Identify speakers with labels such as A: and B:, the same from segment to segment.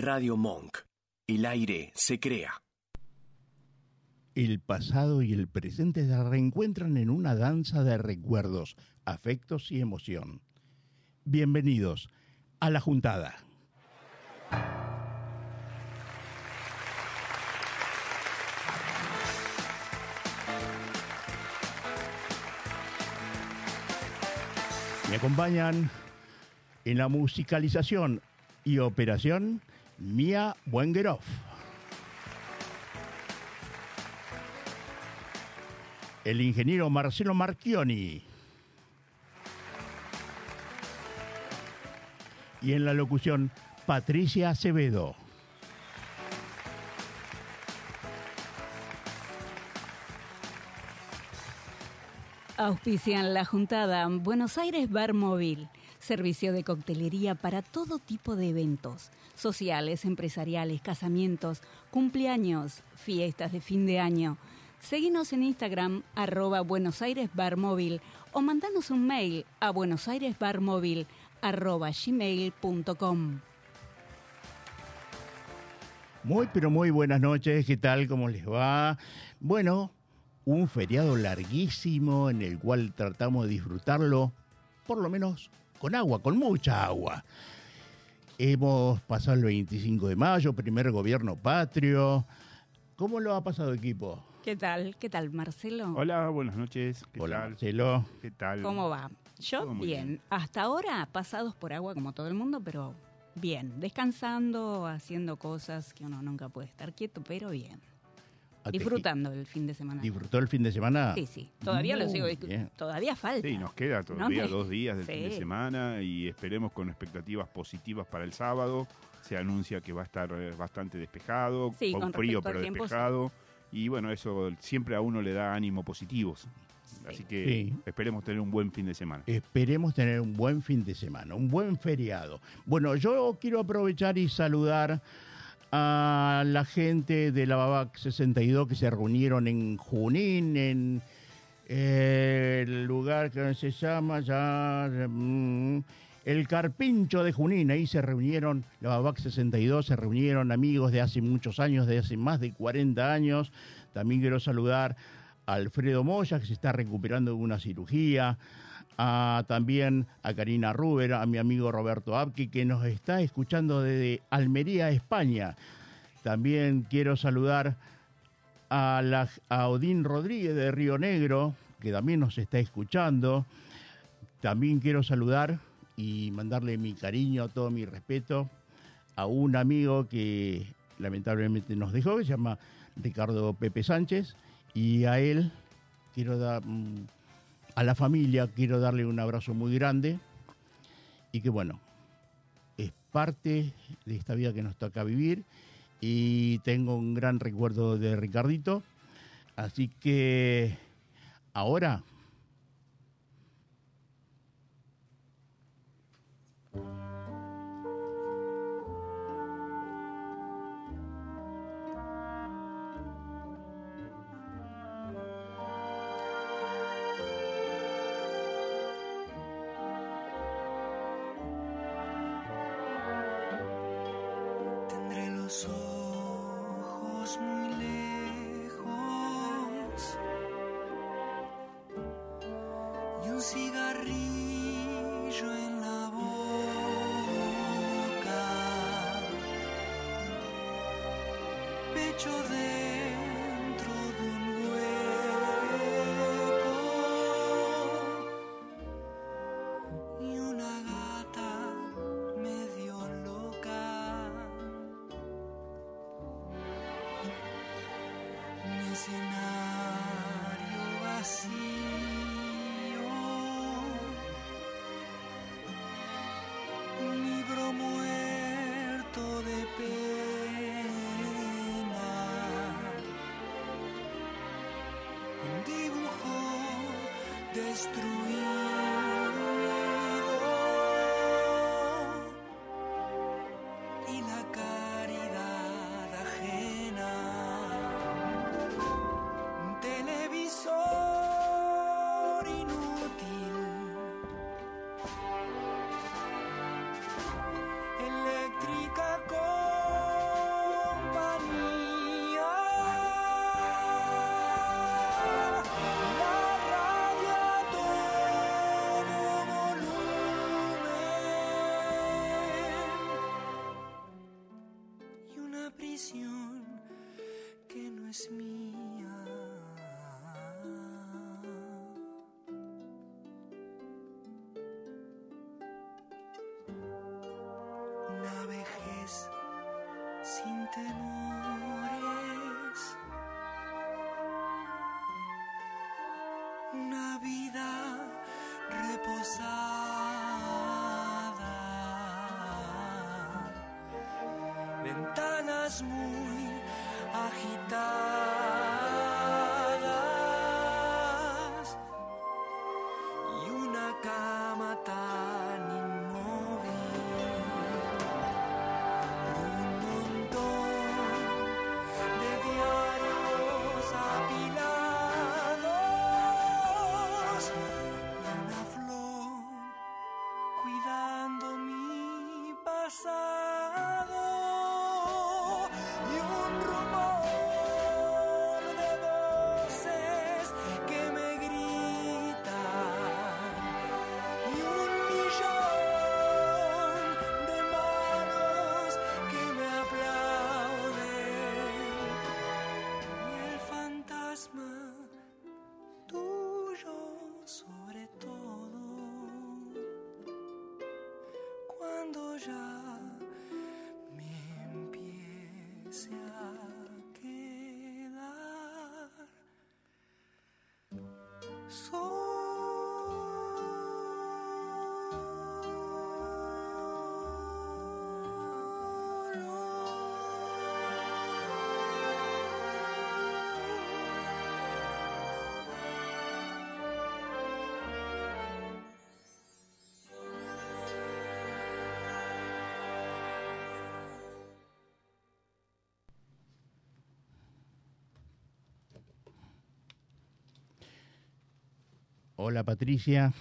A: Radio Monk. El aire se crea.
B: El pasado y el presente se reencuentran en una danza de recuerdos, afectos y emoción. Bienvenidos a la juntada. Me acompañan en la musicalización y operación Mia Buengeroff. El ingeniero Marcelo Marchioni. Y en la locución Patricia Acevedo.
C: Auspician la juntada Buenos Aires Bar Móvil, servicio de coctelería para todo tipo de eventos, sociales, empresariales, casamientos, cumpleaños, fiestas de fin de año. Seguinos en Instagram arroba Buenos Aires Bar Móvil o mandanos un mail a buenosairesbarmóvil arroba gmail.com.
B: Muy, pero muy buenas noches, ¿qué tal? ¿Cómo les va? Bueno, un feriado larguísimo en el cual tratamos de disfrutarlo, por lo menos con agua, con mucha agua. Hemos pasado el 25 de mayo, primer gobierno patrio. ¿Cómo lo ha pasado equipo?
C: ¿Qué tal? ¿Qué tal, Marcelo?
D: Hola, buenas noches. ¿Qué
B: Hola
D: tal?
B: Marcelo.
D: ¿Qué tal?
C: ¿Cómo va? Yo bien. Hasta ahora pasados por agua como todo el mundo, pero bien. Descansando, haciendo cosas que uno nunca puede estar quieto, pero bien.
B: ¿A Teji-
C: Disfrutando el fin de semana.
B: ¿Disfrutó el fin de semana?
C: Sí, sí. Todavía lo sigo.
B: bien.
C: Todavía falta.
D: Sí, nos queda todavía
C: me-
D: dos días del fin de semana y esperemos con expectativas positivas para el sábado. Se anuncia que va a estar eh, bastante despejado,
C: Sí,
D: con
C: con
D: frío pero
C: tiempo, sí.
D: despejado. Y bueno, eso siempre a uno le da ánimo positivos. Así que
B: Sí.
D: esperemos tener un buen fin de semana.
B: Esperemos tener un buen fin de semana, un buen feriado. Bueno, yo quiero aprovechar y saludar a la gente de la Babac 62 que se reunieron en Junín, en eh, el lugar que se llama ya mm, el Carpincho de Junín. Ahí se reunieron, la Babac 62, se reunieron amigos de hace muchos años, de hace más de 40 años. También quiero saludar a Alfredo Moya, que se está recuperando de una cirugía también a Karina Ruber, a mi amigo Roberto Abki, que nos está escuchando desde Almería, España. También quiero saludar a, la, a Odín Rodríguez de Río Negro, que también nos está escuchando. También quiero saludar y mandarle mi cariño, todo mi respeto a un amigo que lamentablemente nos dejó, que se llama Ricardo Pepe Sánchez, y a él quiero dar, a la familia quiero darle un abrazo muy grande y que bueno, es parte de esta vida que nos toca vivir y tengo un gran recuerdo de Ricardito, así que ahora
E: los ojos muy lejos y un cigarrillo en la boca, pecho dentro destruir. Una vejez sin temores. Una vida reposada. Ventanas muy agitadas so
B: Hola Patricia.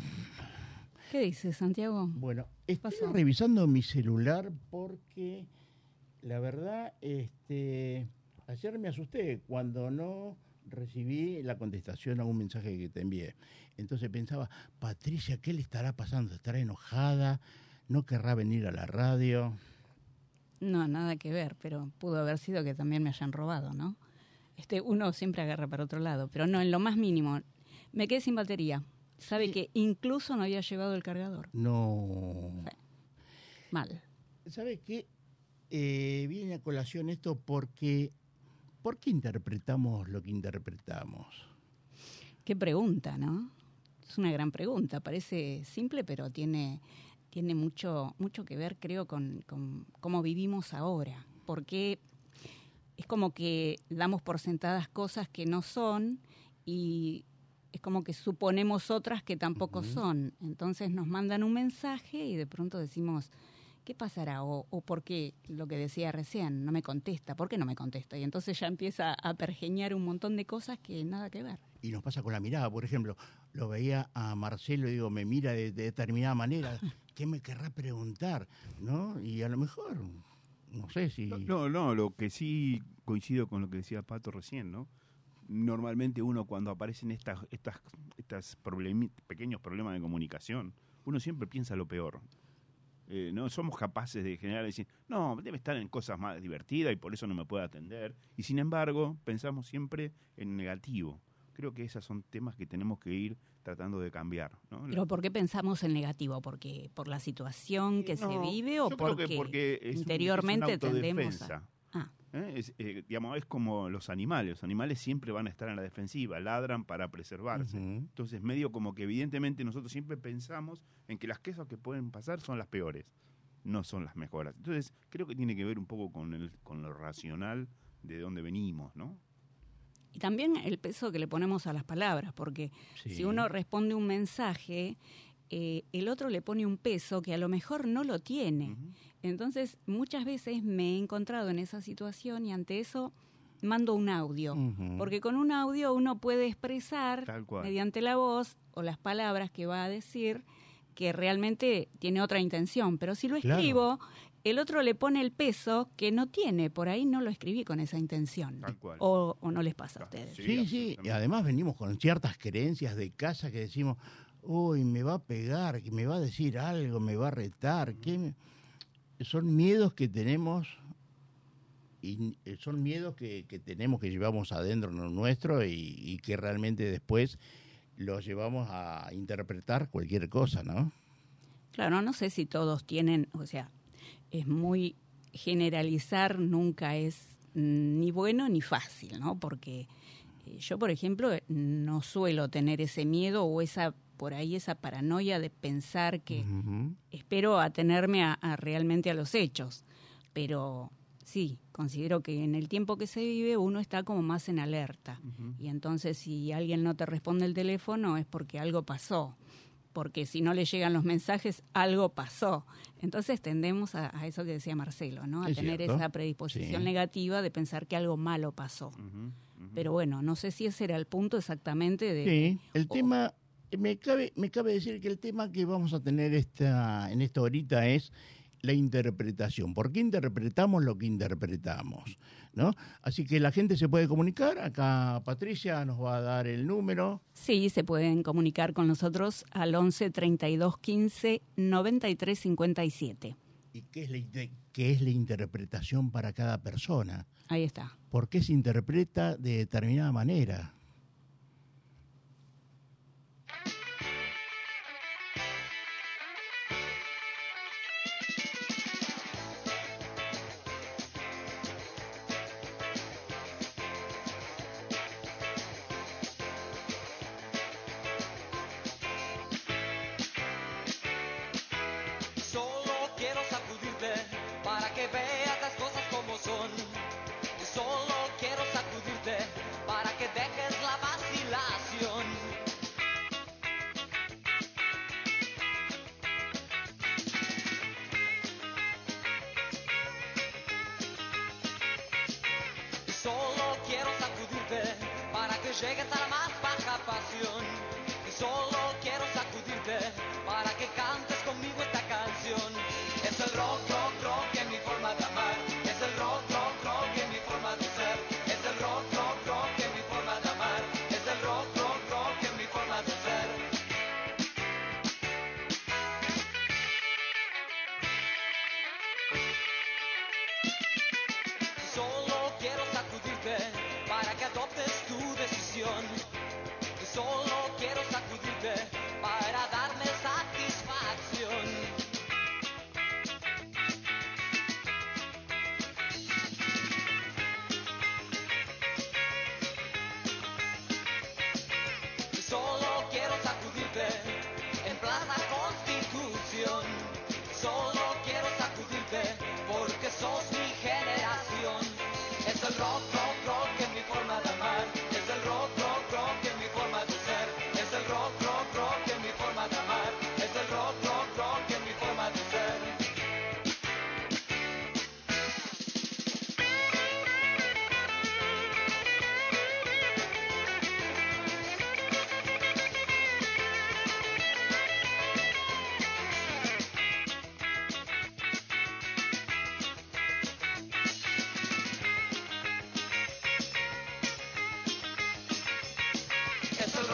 C: ¿Qué dices, Santiago?
B: Bueno, estoy
C: pasó?
B: revisando mi celular porque la verdad, este, ayer me asusté cuando no recibí la contestación a un mensaje que te envié. Entonces pensaba, Patricia, ¿qué le estará pasando? ¿Estará enojada? ¿No querrá venir a la radio?
C: No, nada que ver, pero pudo haber sido que también me hayan robado, ¿no? Este, uno siempre agarra para otro lado, pero no, en lo más mínimo. Me quedé sin batería. Sabe que incluso no había llevado el cargador.
B: No.
C: Mal.
B: ¿Sabe qué? Eh, viene a colación esto porque, ¿por qué interpretamos lo que interpretamos?
C: Qué pregunta, ¿no? Es una gran pregunta. Parece simple, pero tiene, tiene mucho, mucho que ver, creo, con, con cómo vivimos ahora. Porque es como que damos por sentadas cosas que no son y es como que suponemos otras que tampoco son. Entonces nos mandan un mensaje y de pronto decimos, ¿qué pasará? O, o por qué, lo que decía recién, no me contesta, ¿por qué no me contesta? Y entonces ya empieza a pergeñar un montón de cosas que nada que ver.
B: Y nos pasa con la mirada, por ejemplo, lo veía a Marcelo y digo, me mira de, de determinada manera, ¿qué me querrá preguntar? ¿No? Y a lo mejor, no sé si...
D: No, no, no, lo que sí coincido con lo que decía Pato recién, ¿no? Normalmente uno cuando aparecen estas, estas, estas problemi- pequeños problemas de comunicación, uno siempre piensa lo peor. Eh, no somos capaces de generar decir, no, debe estar en cosas más divertidas y por eso no me puede atender. Y sin embargo, pensamos siempre en negativo. Creo que esos son temas que tenemos que ir tratando de cambiar. ¿no?
C: Pero ¿por qué pensamos en negativo? ¿Porque por la situación que se vive o
D: yo creo
C: porque,
D: que porque es un- es una
C: interiormente tendemos a... Ah,
D: ¿eh? Es, eh, digamos, es como los animales. Los animales siempre van a estar en la defensiva, ladran para preservarse. Entonces, medio como que evidentemente nosotros siempre pensamos en que las cosas que pueden pasar son las peores, no son las mejores. Entonces, creo que tiene que ver un poco con, el, con lo racional de dónde venimos, ¿no?
C: y también el peso que le ponemos a las palabras, porque
B: Sí.
C: si uno responde un mensaje, eh, el otro le pone un peso que a lo mejor no lo tiene. Entonces, muchas veces me he encontrado en esa situación y ante eso mando un audio. Porque con un audio uno puede expresar
D: Tal cual.
C: mediante la voz o las palabras que va a decir que realmente tiene otra intención. Pero si lo
B: Claro.
C: escribo, el otro le pone el peso que no tiene. Por ahí no lo escribí con esa intención.
D: Tal cual.
C: O, o no les pasa a ustedes.
D: sí.
B: Sí, sí, y además venimos con ciertas creencias de casa que decimos, uy, me va a pegar, que me va a decir algo, me va a retar. ¿qué me-?". Son miedos que tenemos
F: y eh, son miedos que, que tenemos, que llevamos adentro nuestro y, que realmente después los llevamos a interpretar cualquier cosa, ¿no?
C: Claro, no sé si todos tienen, o sea, es muy generalizar nunca es ni bueno ni fácil, ¿no? Porque eh, yo, por ejemplo, no suelo tener ese miedo o esa por ahí esa paranoia de pensar que espero atenerme a, a realmente a los hechos, pero sí, considero que en el tiempo que se vive uno está como más en alerta y entonces si alguien no te responde el teléfono es porque algo pasó, porque si no le llegan los mensajes algo pasó. Entonces tendemos a, a eso que decía Marcelo, ¿no? A
F: Es
C: tener
F: cierto.
C: esa predisposición
F: Sí.
C: negativa de pensar que algo malo pasó. Pero bueno, no sé si ese era el punto exactamente de...
F: Sí, el
C: o-
F: tema, me cabe, me cabe decir que el tema que vamos a tener esta, en esta horita es la interpretación. ¿Por qué interpretamos lo que interpretamos? ¿no? Así que la gente se puede comunicar. Acá Patricia nos va a dar el número.
C: Sí, se pueden comunicar con nosotros al 11 32 15 93 57.
F: ¿Y qué es, la, qué es la interpretación para cada persona?
C: Ahí está.
F: ¿Por qué se interpreta de determinada manera?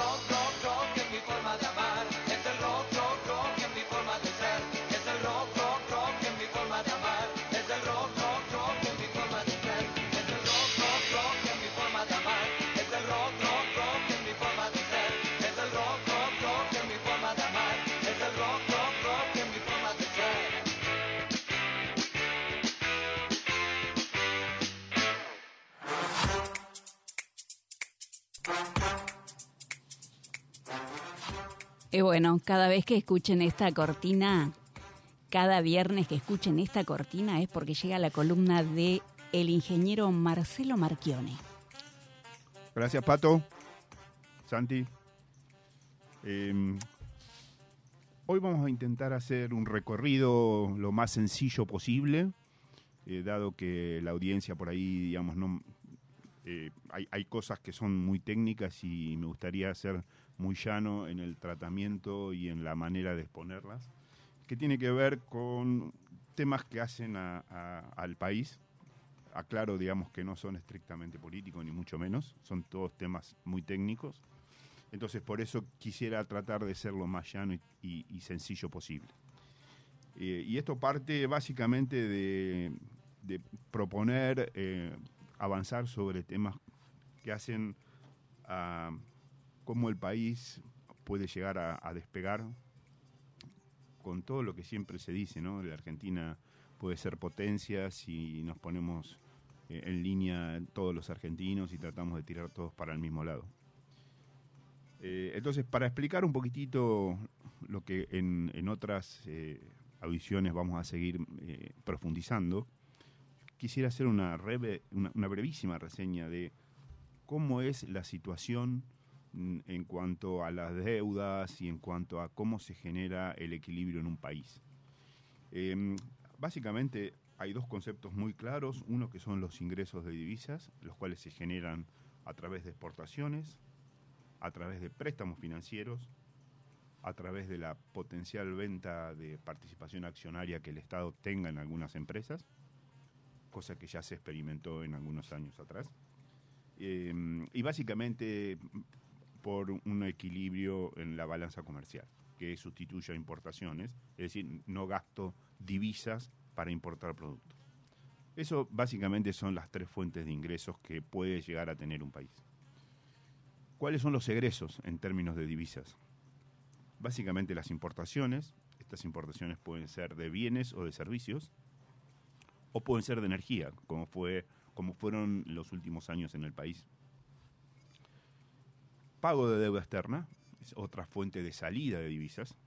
G: Rock Y
C: bueno, cada vez que escuchen esta cortina, cada viernes que escuchen esta cortina es porque llega la columna de el ingeniero Marcelo Marchione.
D: Gracias, Pato. Santi. Eh, hoy vamos a intentar hacer un recorrido lo más sencillo posible, eh, dado que la audiencia por ahí, digamos, no eh, hay, cosas que son muy técnicas y me gustaría ser muy llano en el tratamiento y en la manera de exponerlas, que tiene que ver con temas que hacen a- al país, aclaro, digamos, que no son estrictamente políticos, ni mucho menos, son todos temas muy técnicos. Entonces, por eso quisiera tratar de ser lo más llano y, sencillo posible. Eh, y esto parte básicamente de, de proponer eh, avanzar sobre temas que hacen a cómo el país puede llegar a, despegar con todo lo que siempre se dice, ¿no? La Argentina puede ser potencia si nos ponemos eh, en línea todos los argentinos y tratamos de tirar todos para el mismo lado. Eh, entonces, para explicar un poquitito lo que en, otras eh, audiciones vamos a seguir profundizando, quisiera hacer una, breve- una, brevísima reseña de cómo es la situación en cuanto a las deudas y en cuanto a cómo se genera el equilibrio en un país. Eh, básicamente hay dos conceptos muy claros, uno que son los ingresos de divisas, los cuales se generan a través de exportaciones, a través de préstamos financieros, a través de la potencial venta de participación accionaria que el Estado tenga en algunas empresas, cosa que ya se experimentó en algunos años atrás. Eh, y básicamente por un equilibrio en la balanza comercial, que sustituye a importaciones, es decir, no gasto divisas para importar productos. Eso básicamente son las tres fuentes de ingresos que puede llegar a tener un país. ¿Cuáles son los egresos en términos de divisas? Básicamente las importaciones, estas importaciones pueden ser de bienes o de servicios, o pueden ser de energía, como, fue, como fueron los últimos años en el país. Pago de deuda externa, es otra fuente de salida de divisas.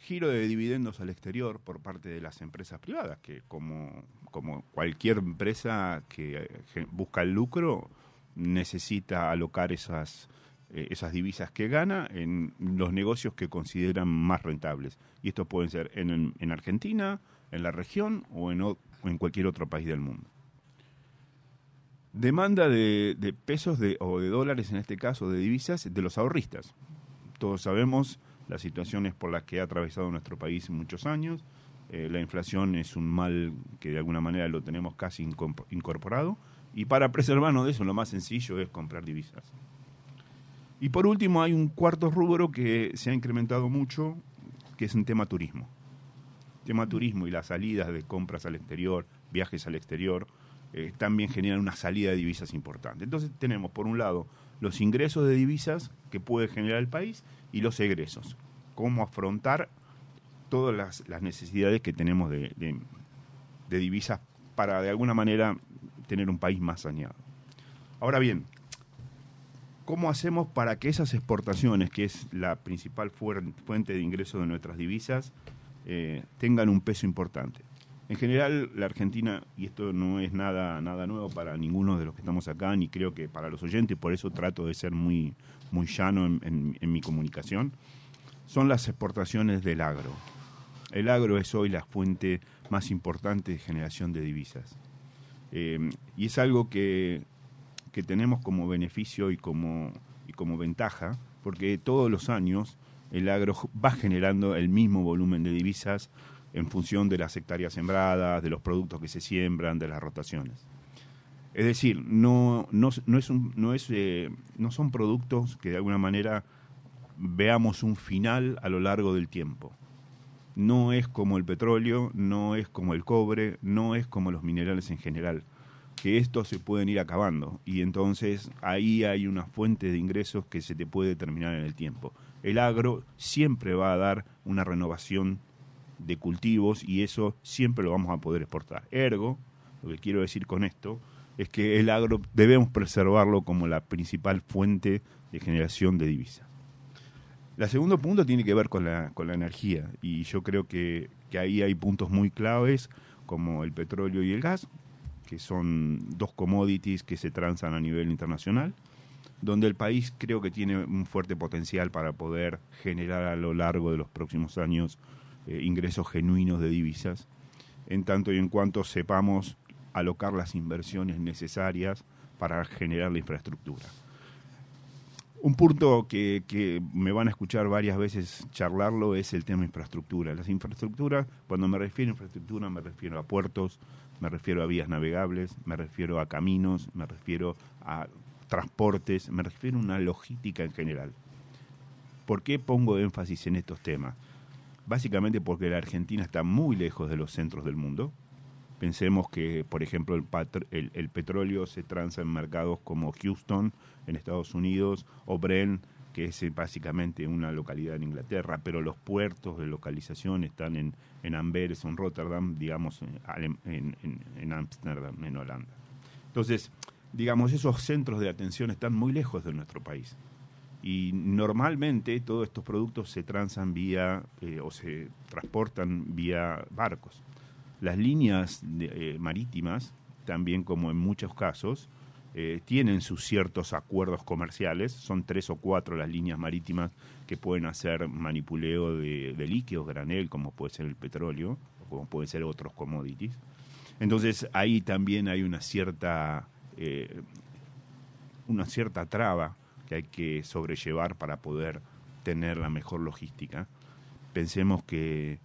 D: Giro de dividendos al exterior por parte de las empresas privadas, que como, como cualquier empresa que eh, busca el lucro, necesita alocar esas, eh, esas divisas que gana en los negocios que consideran más rentables. Y estos pueden ser en, en Argentina, en la región o en, o en cualquier otro país del mundo. Demanda de, pesos de, o de dólares, en este caso de divisas, de los ahorristas. Todos sabemos las situaciones por las que ha atravesado nuestro país muchos años. Eh, la inflación es un mal que de alguna manera lo tenemos casi incorporado. Y para preservarnos de eso, lo más sencillo es comprar divisas. Y por último, hay un cuarto rubro que se ha incrementado mucho, que es un tema turismo. Tema turismo y las salidas de compras al exterior, viajes al exterior, eh, también generan una salida de divisas importante. Entonces tenemos, por un lado, los ingresos de divisas que puede generar el país y los egresos. Cómo afrontar todas las, necesidades que tenemos de, divisas para, de alguna manera, tener un país más saneado. Ahora bien, ¿cómo hacemos para que esas exportaciones, que es la principal fuente de ingreso de nuestras divisas, eh, tengan un peso importante? En general, la Argentina, y esto no es nada, nada nuevo para ninguno de los que estamos acá, ni creo que para los oyentes, por eso trato de ser muy, muy llano en, mi comunicación, son las exportaciones del agro. El agro es hoy la fuente más importante de generación de divisas. Eh, y es algo que, que tenemos como beneficio y como, y como ventaja, porque todos los años el agro va generando el mismo volumen de divisas en función de las hectáreas sembradas, de los productos que se siembran, de las rotaciones. Es decir, no, no, no, es no, es, eh, no son productos que de alguna manera veamos un final a lo largo del tiempo. No es como el petróleo, no es como el cobre, no es como los minerales en general, que estos se pueden ir acabando y entonces ahí hay una fuente de ingresos que se te puede terminar en el tiempo. El agro siempre va a dar una renovación de cultivos y eso siempre lo vamos a poder exportar. Ergo, lo que quiero decir con esto es que el agro debemos preservarlo como la principal fuente de generación de divisas. El segundo punto tiene que ver con la, con la energía y yo creo que, que ahí hay puntos muy claves como el petróleo y el gas, que son dos commodities que se transan a nivel internacional, donde el país creo que tiene un fuerte potencial para poder generar a lo largo de los próximos años eh, ingresos genuinos de divisas, en tanto y en cuanto sepamos alocar las inversiones necesarias para generar la infraestructura. Un punto que, me van a escuchar varias veces charlarlo es el tema infraestructura. Las infraestructuras, cuando me refiero a infraestructura, me refiero a puertos, me refiero a vías navegables, me refiero a caminos, me refiero a transportes, me refiero a una logística en general. ¿Por qué pongo énfasis en estos temas? Básicamente porque la Argentina está muy lejos de los centros del mundo. Pensemos que, por ejemplo, el, el- el petróleo se transa en mercados como Houston, en Estados Unidos, o Brent, que es eh, básicamente una localidad en Inglaterra, pero los puertos de localización están en, en Amberes, en Rotterdam, digamos, en Alem- en en- Ámsterdam, en Holanda. Entonces, digamos, esos centros de atención están muy lejos de nuestro país. Y normalmente todos estos productos se transan vía eh, o se transportan vía barcos. Las líneas eh, marítimas, también como en muchos casos, eh, tienen sus ciertos acuerdos comerciales. Son tres o cuatro las líneas marítimas que pueden hacer manipuleo de, líquidos, granel, como puede ser el petróleo, o como pueden ser otros commodities. Entonces ahí también hay una cierta una cierta traba que hay que sobrellevar para poder tener la mejor logística. Pensemos que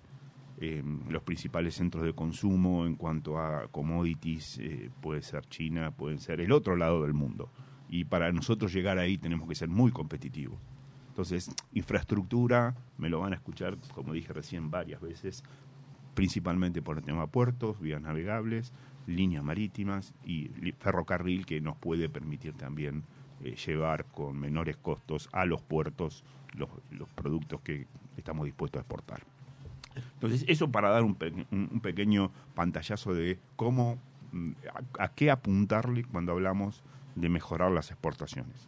D: eh, los principales centros de consumo en cuanto a commodities eh, puede ser China, pueden ser el otro lado del mundo. Y para nosotros llegar ahí tenemos que ser muy competitivos. Entonces, infraestructura, me lo van a escuchar, como dije recién, varias veces, principalmente por el tema puertos, vías navegables, líneas marítimas y ferrocarril que nos puede permitir también eh, llevar con menores costos a los puertos los, los productos que estamos dispuestos a exportar. Entonces, eso para dar un, pe- un- un pequeño pantallazo de cómo, mm, a qué apuntarle cuando hablamos de mejorar las exportaciones.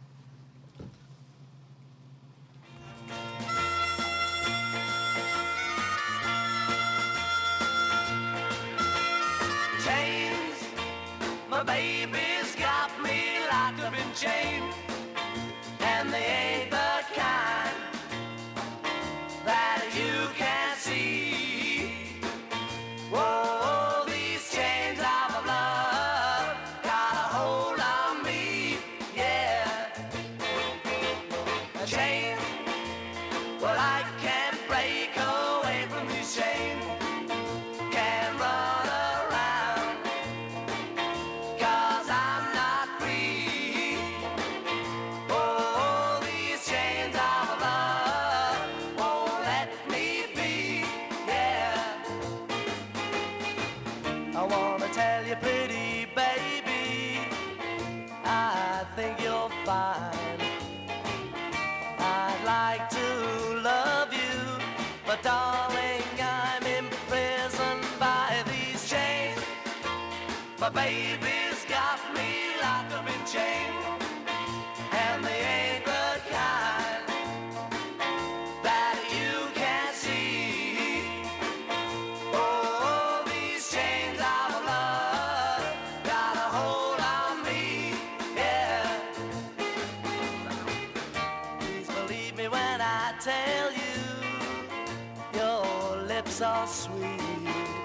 H: Are sweet.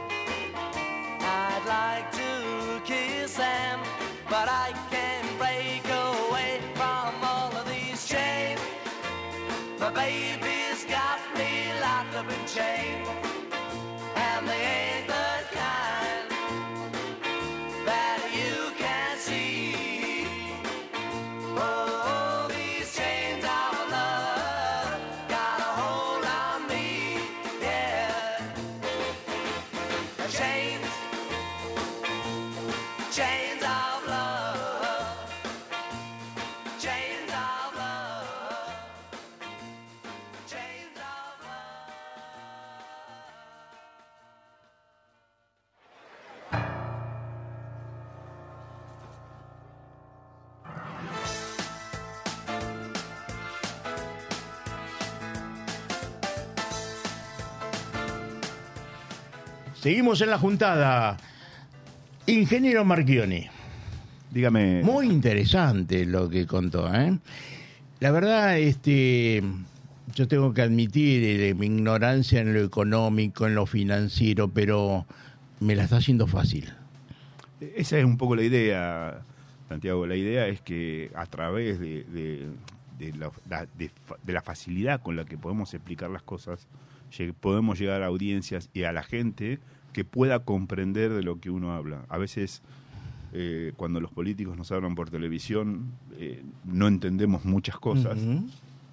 B: Seguimos en la juntada. Ingeniero Marchioni.
D: Dígame,
B: Muy interesante lo que contó, ¿eh? La verdad, este, yo tengo que admitir eh, mi ignorancia en lo económico, en lo financiero, pero me la está haciendo fácil.
D: Esa es un poco la idea, Santiago. La idea es que a través de, de- de la, la- de fa- de la facilidad con la que podemos explicar las cosas, podemos llegar a audiencias y a la gente que pueda comprender de lo que uno habla. A veces, eh, cuando los políticos nos hablan por televisión, eh, no entendemos muchas cosas.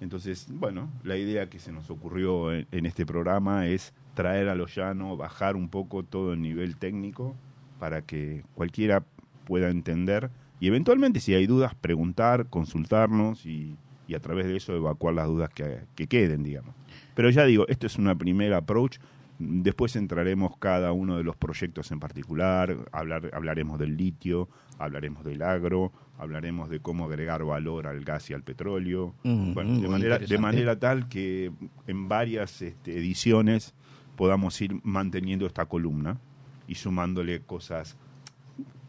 D: Entonces, bueno, la idea que se nos ocurrió en, en este programa es traer a lo llano, bajar un poco todo el nivel técnico para que cualquiera pueda entender y eventualmente si hay dudas preguntar, consultarnos y, y a través de eso evacuar las dudas que, que queden, digamos. Pero ya digo, esto es una primera approach. Después entraremos cada uno de los proyectos en particular, hablar, hablaremos del litio, hablaremos del agro, hablaremos de cómo agregar valor al gas y al petróleo.
B: Mm,
D: bueno, de manera, de manera tal que en varias este, ediciones podamos ir manteniendo esta columna y sumándole cosas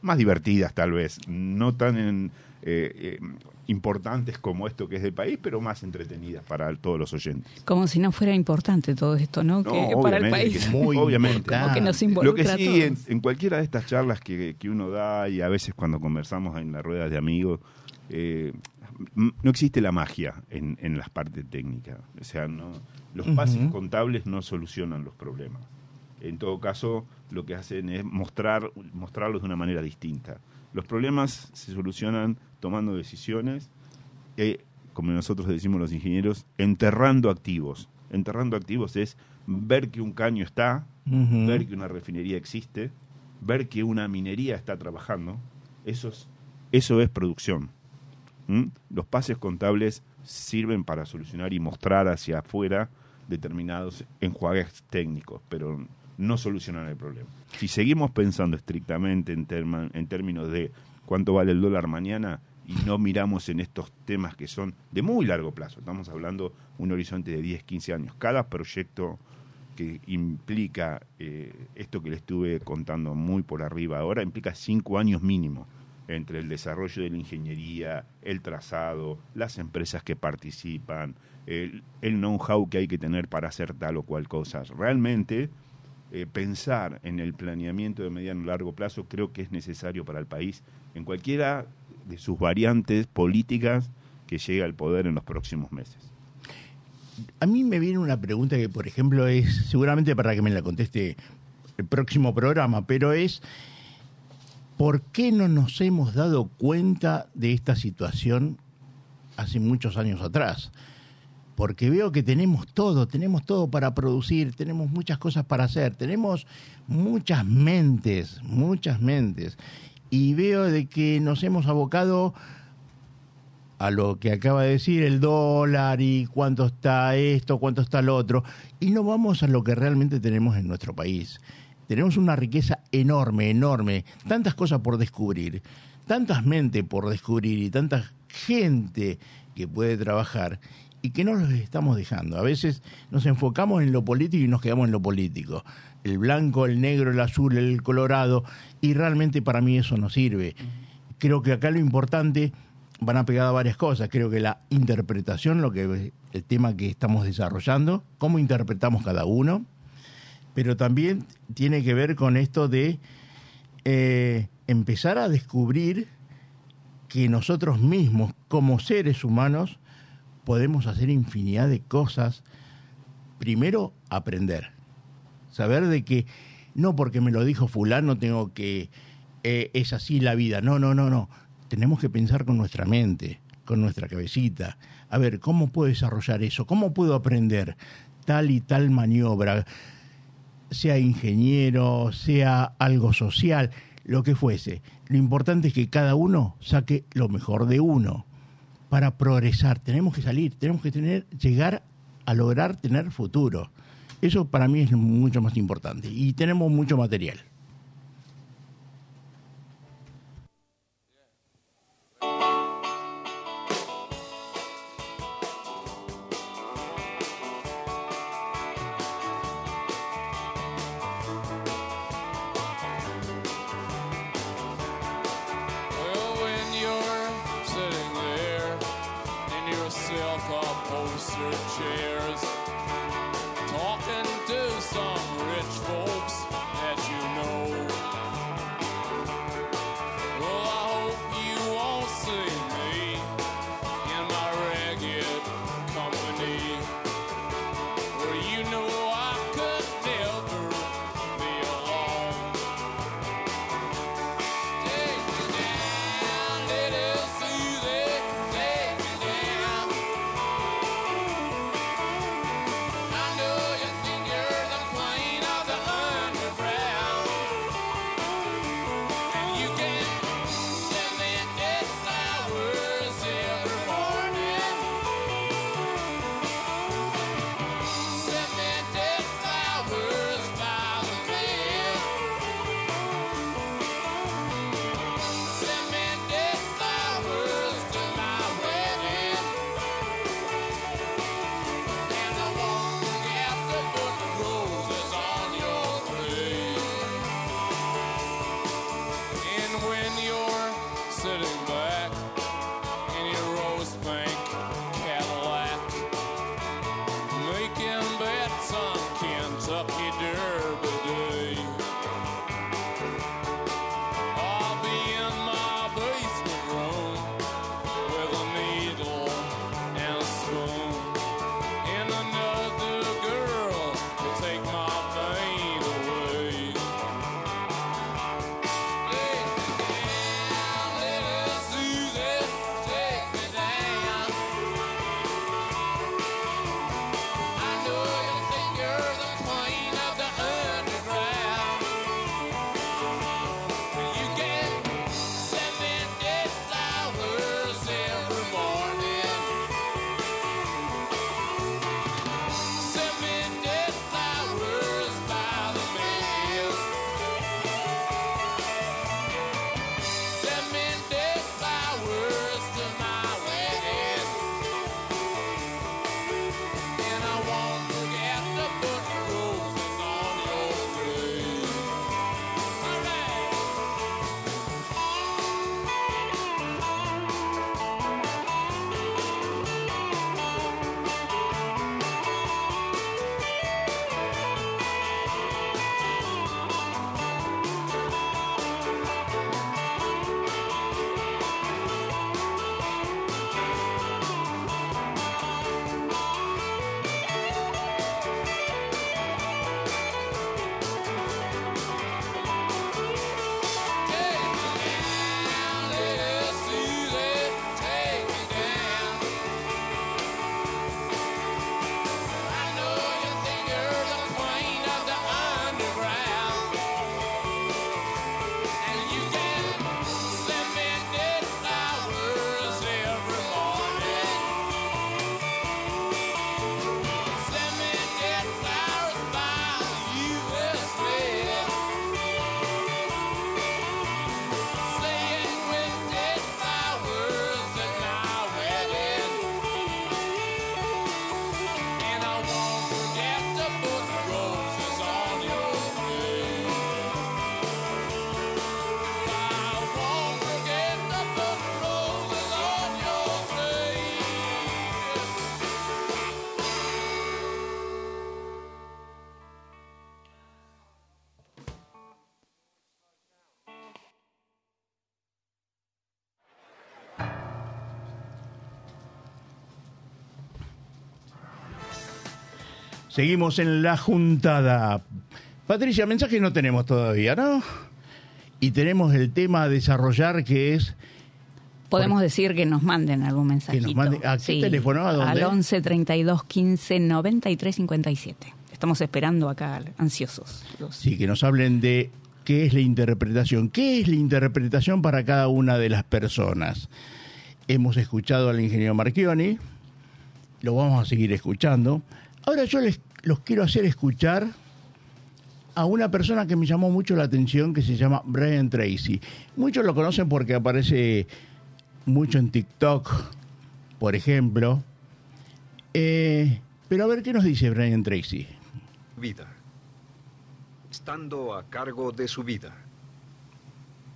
D: más divertidas tal vez, no tan en, eh, eh, importantes como esto que es del país, pero más entretenidas para todos los oyentes.
C: Como si no fuera importante todo esto, ¿no?
D: No,
C: que para el
D: obviamente
C: país.
D: que
B: Muy
D: obviamente.
C: Como que nos
B: importante.
D: Lo que sí, en, cualquiera de estas charlas que, que uno da y a veces cuando conversamos en las ruedas de amigos, eh, no existe la magia en, en las partes técnicas. O sea, no, los pases contables no solucionan los problemas. En todo caso, lo que hacen es mostrar, mostrarlos de una manera distinta. Los problemas se solucionan tomando decisiones, eh, como nosotros decimos los ingenieros, enterrando activos. Enterrando activos es ver que un caño está, ver que una refinería existe, ver que una minería está trabajando, eso es, eso es producción. ¿Mm? Los pases contables sirven para solucionar y mostrar hacia afuera determinados enjuagues técnicos, pero no solucionan el problema. Si seguimos pensando estrictamente en, terma- en términos de cuánto vale el dólar mañana y no miramos en estos temas que son de muy largo plazo, estamos hablando un horizonte de 10, 15 años, cada proyecto que implica eh, esto que le estuve contando muy por arriba ahora, implica cinco años mínimo entre el desarrollo de la ingeniería, el trazado, las empresas que participan, el, el know-how que hay que tener para hacer tal o cual cosa. Realmente eh, pensar en el planeamiento de mediano y largo plazo creo que es necesario para el país en cualquiera de sus variantes políticas que llegue al poder en los próximos meses.
B: A mí me viene una pregunta que, por ejemplo, es seguramente para que me la conteste el próximo programa, pero es ¿por qué no nos hemos dado cuenta de esta situación hace muchos años atrás? Porque veo que tenemos todo, tenemos todo para producir, tenemos muchas cosas para hacer, tenemos muchas mentes, muchas mentes. Y veo de que nos hemos abocado a lo que acaba de decir el dólar y cuánto está esto, cuánto está lo otro, y no vamos a lo que realmente tenemos en nuestro país. Tenemos una riqueza enorme, enorme, tantas cosas por descubrir, tantas mentes por descubrir y tanta gente que puede trabajar y que no los estamos dejando. A veces nos enfocamos en lo político y nos quedamos en lo político. El blanco, el negro, el azul, el colorado, y realmente para mí eso no sirve. Creo que acá lo importante van a pegar a varias cosas. Creo que la interpretación, lo que el tema que estamos desarrollando, cómo interpretamos cada uno, pero también tiene que ver con esto de eh, empezar a descubrir que nosotros mismos, como seres humanos, podemos hacer infinidad de cosas. Primero, aprender. Saber de que no porque me lo dijo fulano tengo que... eh, es así la vida. No, no, no, no. Tenemos que pensar con nuestra mente, con nuestra cabecita. A ver, ¿cómo puedo desarrollar eso? ¿Cómo puedo aprender tal y tal maniobra? Sea ingeniero, sea algo social, lo que fuese. Lo importante es que cada uno saque lo mejor de uno para progresar. Tenemos que salir, tenemos que tener, llegar a lograr tener futuro. Eso para mí es mucho más importante. Y tenemos mucho material. Seguimos en la juntada. Patricia, mensajes no tenemos todavía, ¿no? Y tenemos el tema a desarrollar que es
C: Podemos decir que nos manden algún mensajito.
B: mande- ¿a qué teléfono? ¿A dónde?
C: Al 11 32 15 93 57. Estamos esperando acá, ansiosos. los-
B: Sí, que nos hablen de qué es la interpretación. ¿Qué es la interpretación para cada una de las personas? Hemos escuchado al ingeniero Marchioni, lo vamos a seguir escuchando. Ahora yo les los quiero hacer escuchar a una persona que me llamó mucho la atención que se llama Brian Tracy. Muchos lo conocen porque aparece mucho en TikTok, por ejemplo. Eh, pero a ver qué nos dice Brian Tracy.
I: vida, estando a cargo de su vida.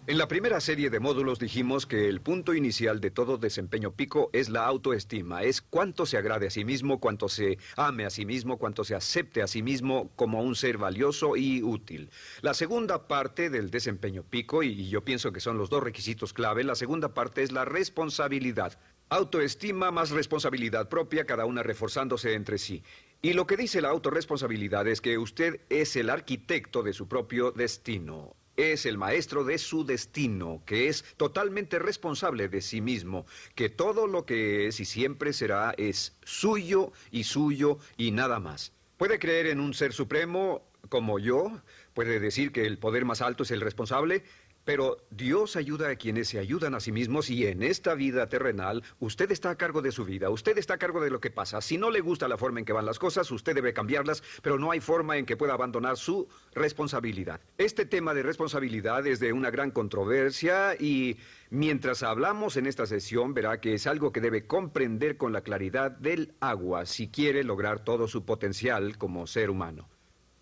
I: En la primera serie de módulos dijimos que el punto inicial de todo desempeño pico es la autoestima, es cuánto se agrade a sí mismo, cuánto se ame a sí mismo, cuánto se acepte a sí mismo como un ser valioso y útil. La segunda parte del desempeño pico, y yo pienso que son los dos requisitos clave, la segunda parte es la responsabilidad. Autoestima más responsabilidad propia, cada una reforzándose entre sí. Y lo que dice la autorresponsabilidad es que usted es el arquitecto de su propio destino. Es el maestro de su destino, que es totalmente responsable de sí mismo, que todo lo que es y siempre será es suyo y suyo y nada más. Puede creer en un ser supremo como yo, puede decir que el poder más alto es el responsable, pero Dios ayuda a quienes se ayudan a sí mismos y en esta vida terrenal usted está a cargo de su vida, usted está a cargo de lo que pasa. Si no le gusta la forma en que van las cosas, usted debe cambiarlas, pero no hay forma en que pueda abandonar su responsabilidad. Este tema de responsabilidad es de una gran controversia y mientras hablamos en esta sesión verá que es algo que debe comprender con la claridad del agua si quiere lograr todo su potencial como ser humano.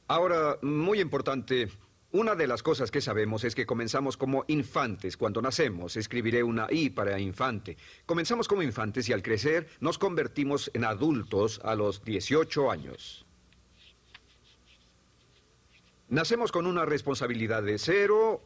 I: Ahora, muy importante, una de las cosas que sabemos es que comenzamos como infantes cuando nacemos. Escribiré una I para infante. Comenzamos como infantes y al crecer nos convertimos en adultos a los 18 años. Nacemos con una responsabilidad de cero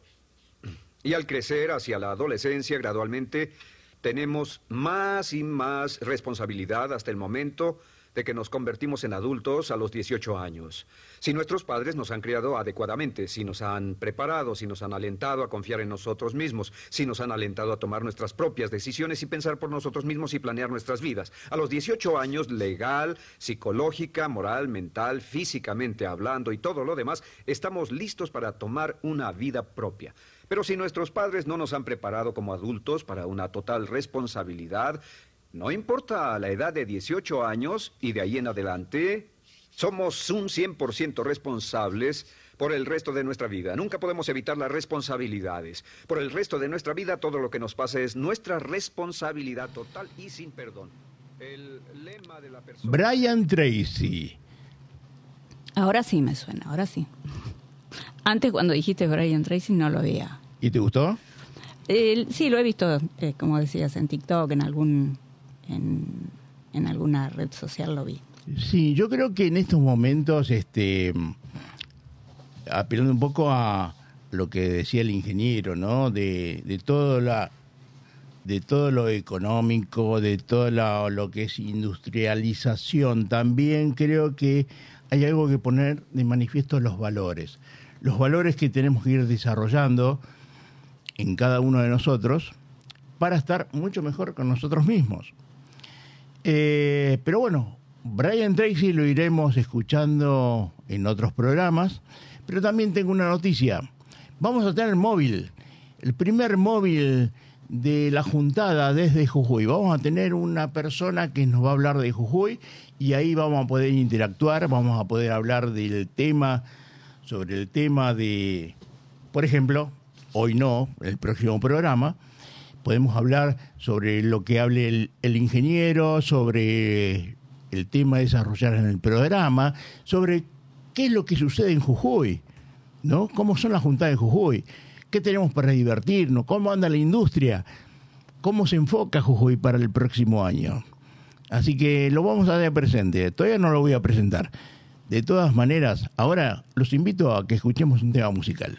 I: y al crecer hacia la adolescencia gradualmente tenemos más y más responsabilidad hasta el momento de que nos convertimos en adultos a los 18 años. Si nuestros padres nos han criado adecuadamente, si nos han preparado, si nos han alentado a confiar en nosotros mismos, si nos han alentado a tomar nuestras propias decisiones y pensar por nosotros mismos y planear nuestras vidas. A los 18 años, legal, psicológica, moral, mental, físicamente hablando y todo lo demás, estamos listos para tomar una vida propia. Pero si nuestros padres no nos han preparado como adultos para una total responsabilidad, no importa la edad de 18 años y de ahí en adelante, somos un 100% responsables por el resto de nuestra vida. Nunca podemos evitar las responsabilidades. Por el resto de nuestra vida, todo lo que nos pasa es nuestra responsabilidad total y sin perdón. El lema de la persona...
B: Brian Tracy.
C: Ahora sí me suena, ahora sí. Antes cuando dijiste Brian Tracy no lo veía.
B: ¿Y te gustó?
C: Eh, sí, lo he visto, eh, como decías, en TikTok, en algún en, alguna red social lo vi.
B: Sí, yo creo que en estos momentos, este, apelando un poco a lo que decía el ingeniero, ¿no? De, de todo la de todo lo económico, de todo lo que es industrialización, también creo que hay algo que poner de manifiesto los valores. Los valores que tenemos que ir desarrollando en cada uno de nosotros para estar mucho mejor con nosotros mismos. Eh, pero bueno, Brian Tracy lo iremos escuchando en otros programas, pero también tengo una noticia. Vamos a tener móvil, el primer móvil de la juntada desde Jujuy. Vamos a tener una persona que nos va a hablar de Jujuy y ahí vamos a poder interactuar, vamos a poder hablar del tema, sobre el tema de, por ejemplo, hoy no, el próximo programa, podemos hablar sobre lo que hable el, el ingeniero, sobre el tema a desarrollar en el programa, sobre qué es lo que sucede en Jujuy, ¿no? ¿Cómo son las juntadas de Jujuy? ¿Qué tenemos para divertirnos? ¿Cómo anda la industria? ¿Cómo se enfoca Jujuy para el próximo año? Así que lo vamos a tener presente. Todavía no lo voy a presentar. De todas maneras, ahora los invito a que escuchemos un tema musical.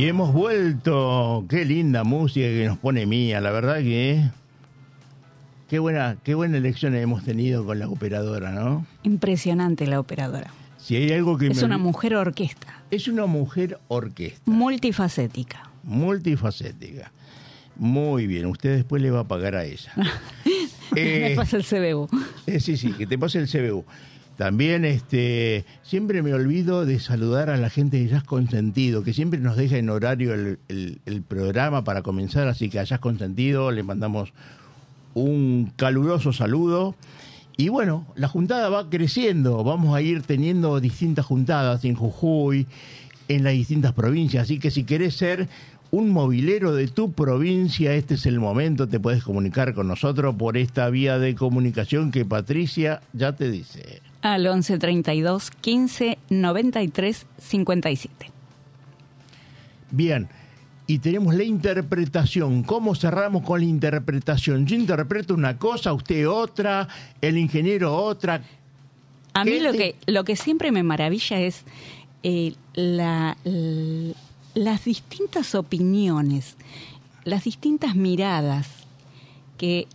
J: Y
B: hemos vuelto. Qué linda música que nos pone mía. La verdad que. Qué buena, qué buena elección hemos tenido con la operadora, ¿no?
C: Impresionante la operadora.
B: Si hay algo que
C: Es
B: me-
C: una mujer orquesta,
B: Es una mujer orquesta,
C: multifacética.
B: multifacética. Muy bien, usted después le va a pagar a ella.
C: Me
B: Eh,
C: pasa el CBU.
B: Eh, sí, sí, que te pase el CBU. También este, siempre me olvido de saludar a la gente de Jazz Consentido, que siempre nos deja en horario el, el- programa para comenzar, así que a Consentido le mandamos un caluroso saludo. Y bueno, la juntada va creciendo, vamos a ir teniendo distintas juntadas en Jujuy, en las distintas provincias, así que si querés ser un movilero de tu provincia, este es el momento, te puedes comunicar con nosotros por esta vía de comunicación que Patricia ya te dice.
C: Al 11 32 15 93 57.
B: Bien, y tenemos la interpretación. ¿Cómo cerramos con la interpretación? Yo interpreto una cosa, usted otra, el ingeniero otra.
C: A mí
B: ¿Qué
C: lo que, lo que siempre me maravilla es eh, la, las distintas opiniones, las distintas miradas que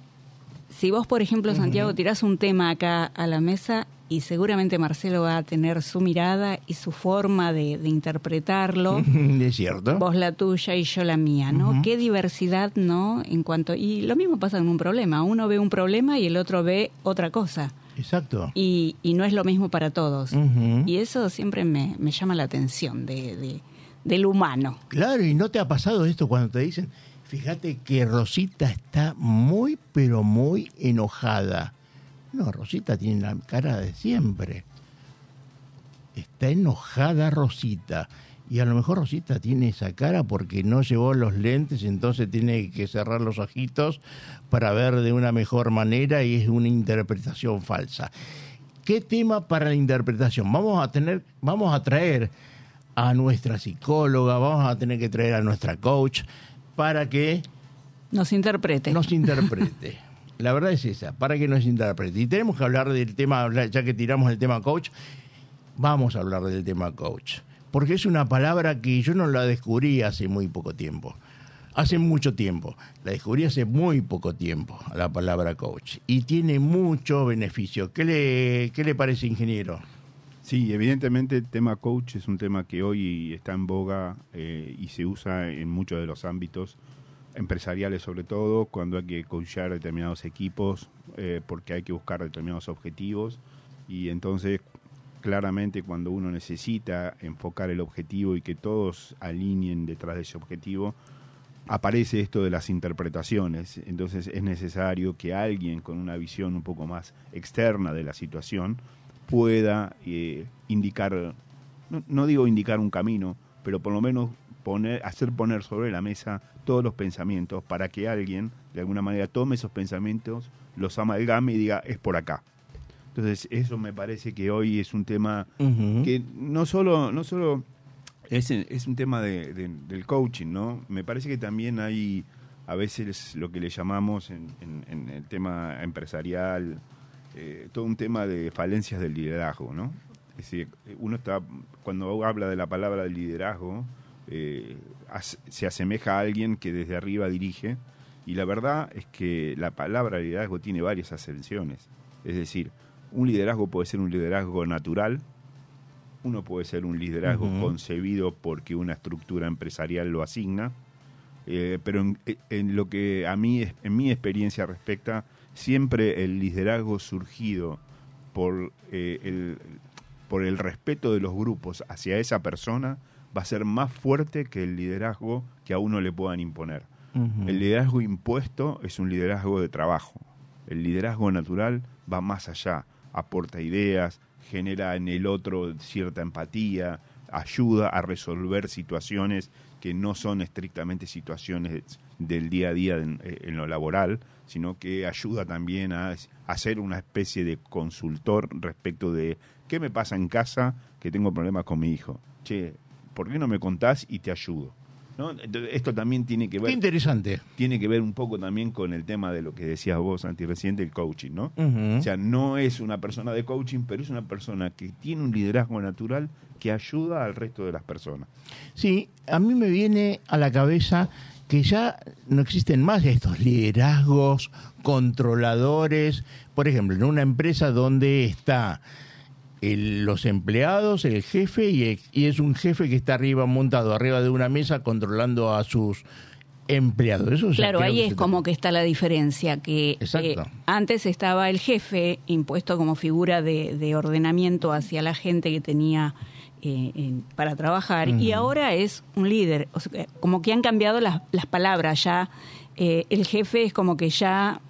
C: si vos, por ejemplo, Santiago, tirás un tema acá a la mesa y seguramente Marcelo va a tener su mirada y su forma de, de interpretarlo.
B: ¿Es cierto?
C: Vos la tuya y yo la mía, ¿no? Qué diversidad, ¿no? En cuanto y lo mismo pasa con un problema. Uno ve un problema y el otro ve otra cosa
B: Exacto.
C: y, y no es lo mismo para todos. Y eso siempre me, me llama la atención de, de- del humano.
B: Claro, y no te ha pasado esto cuando te dicen, fíjate que Rosita está muy, pero muy enojada. No, Rosita tiene la cara de siempre. Está enojada Rosita. Y a lo mejor Rosita tiene esa cara porque no llevó los lentes, entonces tiene que cerrar los ojitos para ver de una mejor manera y es una interpretación falsa. ¿Qué tema para la interpretación? Vamos a tener, vamos a traer a nuestra psicóloga, vamos a tener que traer a nuestra coach para que
C: Nos interprete.
B: nos interprete. La verdad es esa, para que nos interprete. Y tenemos que hablar del tema, ya que tiramos el tema coach, vamos a hablar del tema coach. Porque es una palabra que yo no la descubrí hace muy poco tiempo. Hace mucho tiempo. La descubrí hace muy poco tiempo, la palabra coach. Y tiene mucho beneficio. ¿Qué le, qué le parece, ingeniero?
D: Sí, evidentemente el tema coach es un tema que hoy está en boga eh, y se usa en muchos de los ámbitos empresariales sobre todo, cuando hay que coachar determinados equipos, eh, porque hay que buscar determinados objetivos y entonces claramente cuando uno necesita enfocar el objetivo y que todos alineen detrás de ese objetivo, aparece esto de las interpretaciones. Entonces es necesario que alguien con una visión un poco más externa de la situación pueda eh, indicar, no, no digo indicar un camino, pero por lo menos poner, hacer poner sobre la mesa todos los pensamientos para que alguien de alguna manera tome esos pensamientos, los amalgame y diga es por acá. Entonces eso me parece que hoy es un tema que no solo, no solo es, es un tema de- de- del coaching, ¿no? Me parece que también hay a veces lo que le llamamos en, en- en el tema empresarial, eh, todo un tema de falencias del liderazgo, ¿no? Es decir, uno está, cuando habla de la palabra liderazgo, eh, se asemeja a alguien que desde arriba dirige, y la verdad es que la palabra liderazgo tiene varias ascensiones. Es decir, un liderazgo puede ser un liderazgo natural, uno puede ser un liderazgo concebido porque una estructura empresarial lo asigna, eh, pero en, en lo que a mí, en mi experiencia respecta, siempre el liderazgo surgido por, eh, el, por el respeto de los grupos hacia esa persona va a ser más fuerte que el liderazgo que a uno le puedan imponer. El liderazgo impuesto es un liderazgo de trabajo. El liderazgo natural va más allá, aporta ideas, genera en el otro cierta empatía, ayuda a resolver situaciones que no son estrictamente situaciones del día a día en, en lo laboral, sino que ayuda también a, a ser una especie de consultor respecto de qué me pasa en casa que tengo problemas con mi hijo. Che, ¿por qué no me contás y te ayudo? ¿No? Esto también tiene que
B: Qué
D: ver
B: interesante.
D: tiene que ver un poco también con el tema de lo que decías vos, Santi, recién del coaching, ¿no? O sea, no es una persona de coaching, pero es una persona que tiene un liderazgo natural que ayuda al resto de las personas.
B: Sí, a mí me viene a la cabeza que ya no existen más estos liderazgos, controladores. Por ejemplo, en una empresa donde está el- los empleados, el jefe, y, el- y es un jefe que está arriba, montado arriba de una mesa, controlando a sus empleados. Eso
C: Claro, ahí es como que está la diferencia, que
B: Exacto.
C: eh, antes estaba el jefe impuesto como figura de, de ordenamiento hacia la gente que tenía eh, en- para trabajar y ahora es un líder, o sea, como que han cambiado las, las palabras, ya eh, el jefe es como que ya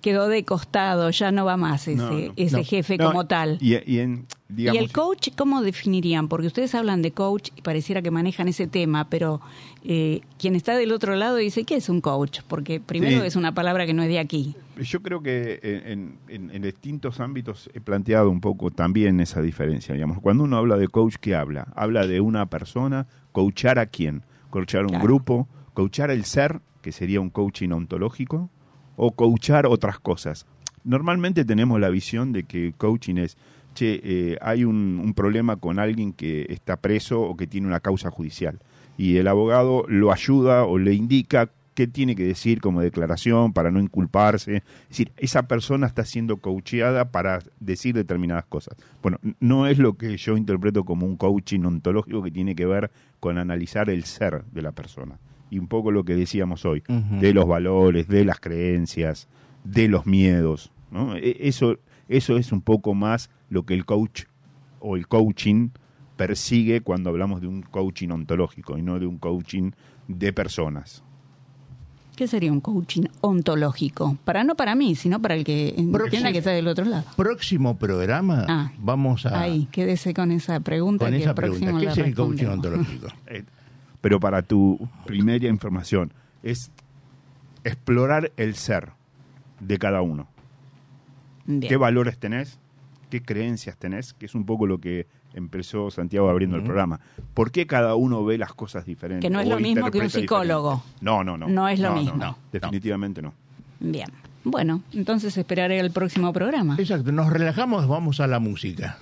C: quedó de costado, ya no va más ese,
D: No, no.
C: ese
B: No.
C: jefe
D: No,
C: como tal.
D: Y, y en, digamos,
C: ¿Y el coach cómo definirían? Porque ustedes hablan de coach y pareciera que manejan ese tema, pero eh, quien está del otro lado dice, ¿qué es un coach? Porque primero
D: Sí.
C: es una palabra que no es de aquí.
D: Yo creo que en, en- en distintos ámbitos he planteado un poco también esa diferencia. Digamos, cuando uno habla de coach, ¿qué habla? Habla de una persona, coachar a quién? Coachar a un
C: Claro.
D: grupo, coachar el ser, que sería un coaching ontológico, o coachar otras cosas. Normalmente tenemos la visión de que coaching es, che, eh, hay un, un problema con alguien que está preso o que tiene una causa judicial. Y el abogado lo ayuda o le indica qué tiene que decir como declaración para no inculparse. Es decir, esa persona está siendo coacheada para decir determinadas cosas. Bueno, no es lo que yo interpreto como un coaching ontológico que tiene que ver con analizar el ser de la persona. Y un poco lo que decíamos hoy, de los valores, de las creencias, de los miedos. ¿no? E- Eso, eso es un poco más lo que el coach o el coaching persigue cuando hablamos de un coaching ontológico y no de un coaching de personas.
C: ¿Qué sería un coaching ontológico? Para no para mí, sino para el que entienda que está del otro lado.
B: Próximo programa
C: Ah.
B: vamos a
C: Ahí, quédese con esa pregunta.
B: con
C: que
B: esa
C: el
B: pregunta. ¿Qué es el coaching ontológico?
D: Eh, Pero para tu primera información, es explorar el ser de cada uno.
C: Bien.
D: ¿Qué valores tenés? ¿Qué creencias tenés? Que es un poco lo que empezó Santiago abriendo el programa. ¿Por qué cada uno ve las cosas diferentes?
C: Que no es lo mismo que un psicólogo.
D: diferente? No, no, no.
C: No es lo
D: No,
C: mismo.
D: no. Definitivamente no.
C: Bien. Bueno, entonces esperaré el próximo programa.
B: Exacto, nos relajamos, vamos a la música.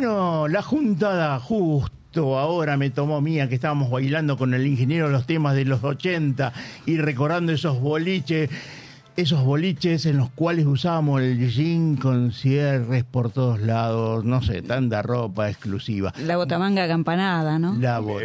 B: Bueno, la juntada justo ahora me tomó mía que estábamos bailando con el ingeniero los temas de los 80 y recordando esos boliches, esos boliches en los cuales usábamos el jean con cierres por todos lados, no sé, tanta ropa exclusiva.
C: La botamanga acampanada, ¿no?
B: La bo-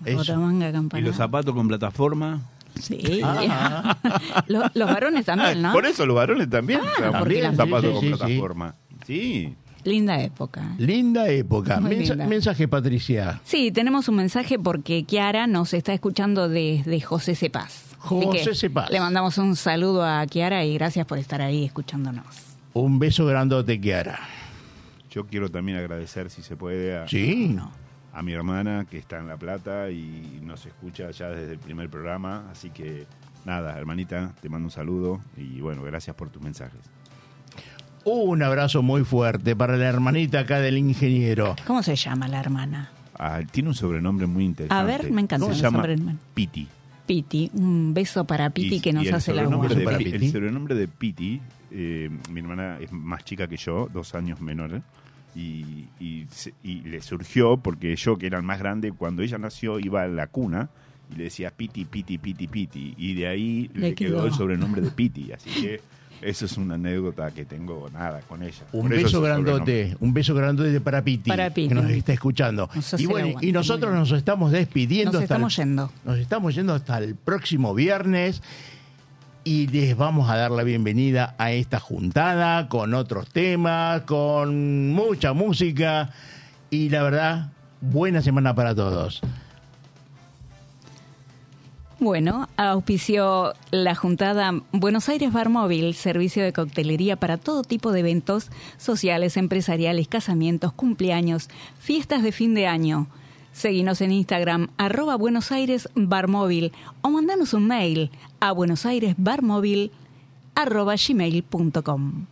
C: botamanga
D: Y
C: acampanada.
D: los zapatos con plataforma.
C: Sí.
B: Ah.
C: Lo- los varones también, ¿no?
D: Por eso los varones también.
C: Ah,
D: zapatos
B: sí,
D: con
B: sí.
D: plataforma. Sí.
C: Linda época.
B: Linda época.
C: Muy
B: Mensa-
C: linda.
B: Mensaje, Patricia.
C: Sí, tenemos un mensaje porque Kiara nos está escuchando desde José Cepaz.
B: José Cepaz.
C: Le mandamos un saludo a Kiara y gracias por estar ahí escuchándonos.
B: Un beso grandote, Kiara.
D: Yo quiero también agradecer, si se puede, a,
B: Sí.
D: a mi hermana que está en La Plata y nos escucha ya desde el primer programa. Así que nada, hermanita, te mando un saludo y bueno, gracias por tus mensajes.
B: Un abrazo muy fuerte para la hermanita acá del ingeniero.
C: ¿Cómo se llama la hermana?
D: Ah, tiene un sobrenombre muy interesante.
C: A ver, me encanta
D: Se
C: el
D: llama
C: sobrenombre.
D: Piti.
C: Piti. Un beso para Piti
D: Y-
C: que nos hace la agua.
D: de
B: Para
D: Pi-
B: Piti.
D: El sobrenombre de Piti, eh, mi hermana es más chica que yo, dos años menor, ¿eh? y, y se- y le surgió porque yo, que era el más grande, cuando ella nació iba a la cuna y le decía Piti, Piti, Piti, Piti, y de ahí
C: Le
D: le, quedó.
C: quedó.
D: el sobrenombre de Piti, así que eso es una anécdota que tengo nada con ella.
B: Un beso grandote, un beso grandote para Piti,
C: Para Piti.
B: que nos está escuchando.
C: Nos
B: y bueno, nosotros nos estamos despidiendo.
C: Nos
B: hasta el-
C: estamos yendo.
B: Nos estamos yendo hasta el próximo viernes y les vamos a dar la bienvenida a esta juntada con otros temas, con mucha música y la verdad, buena semana para todos.
C: Bueno, auspició la juntada Buenos Aires Bar Móvil, servicio de coctelería para todo tipo de eventos sociales, empresariales, casamientos, cumpleaños, fiestas de fin de año. Seguinos en Instagram, arroba Buenos Aires Bar Móvil, o mandanos un mail a buenosairesbarmóvil arroba gmail.com.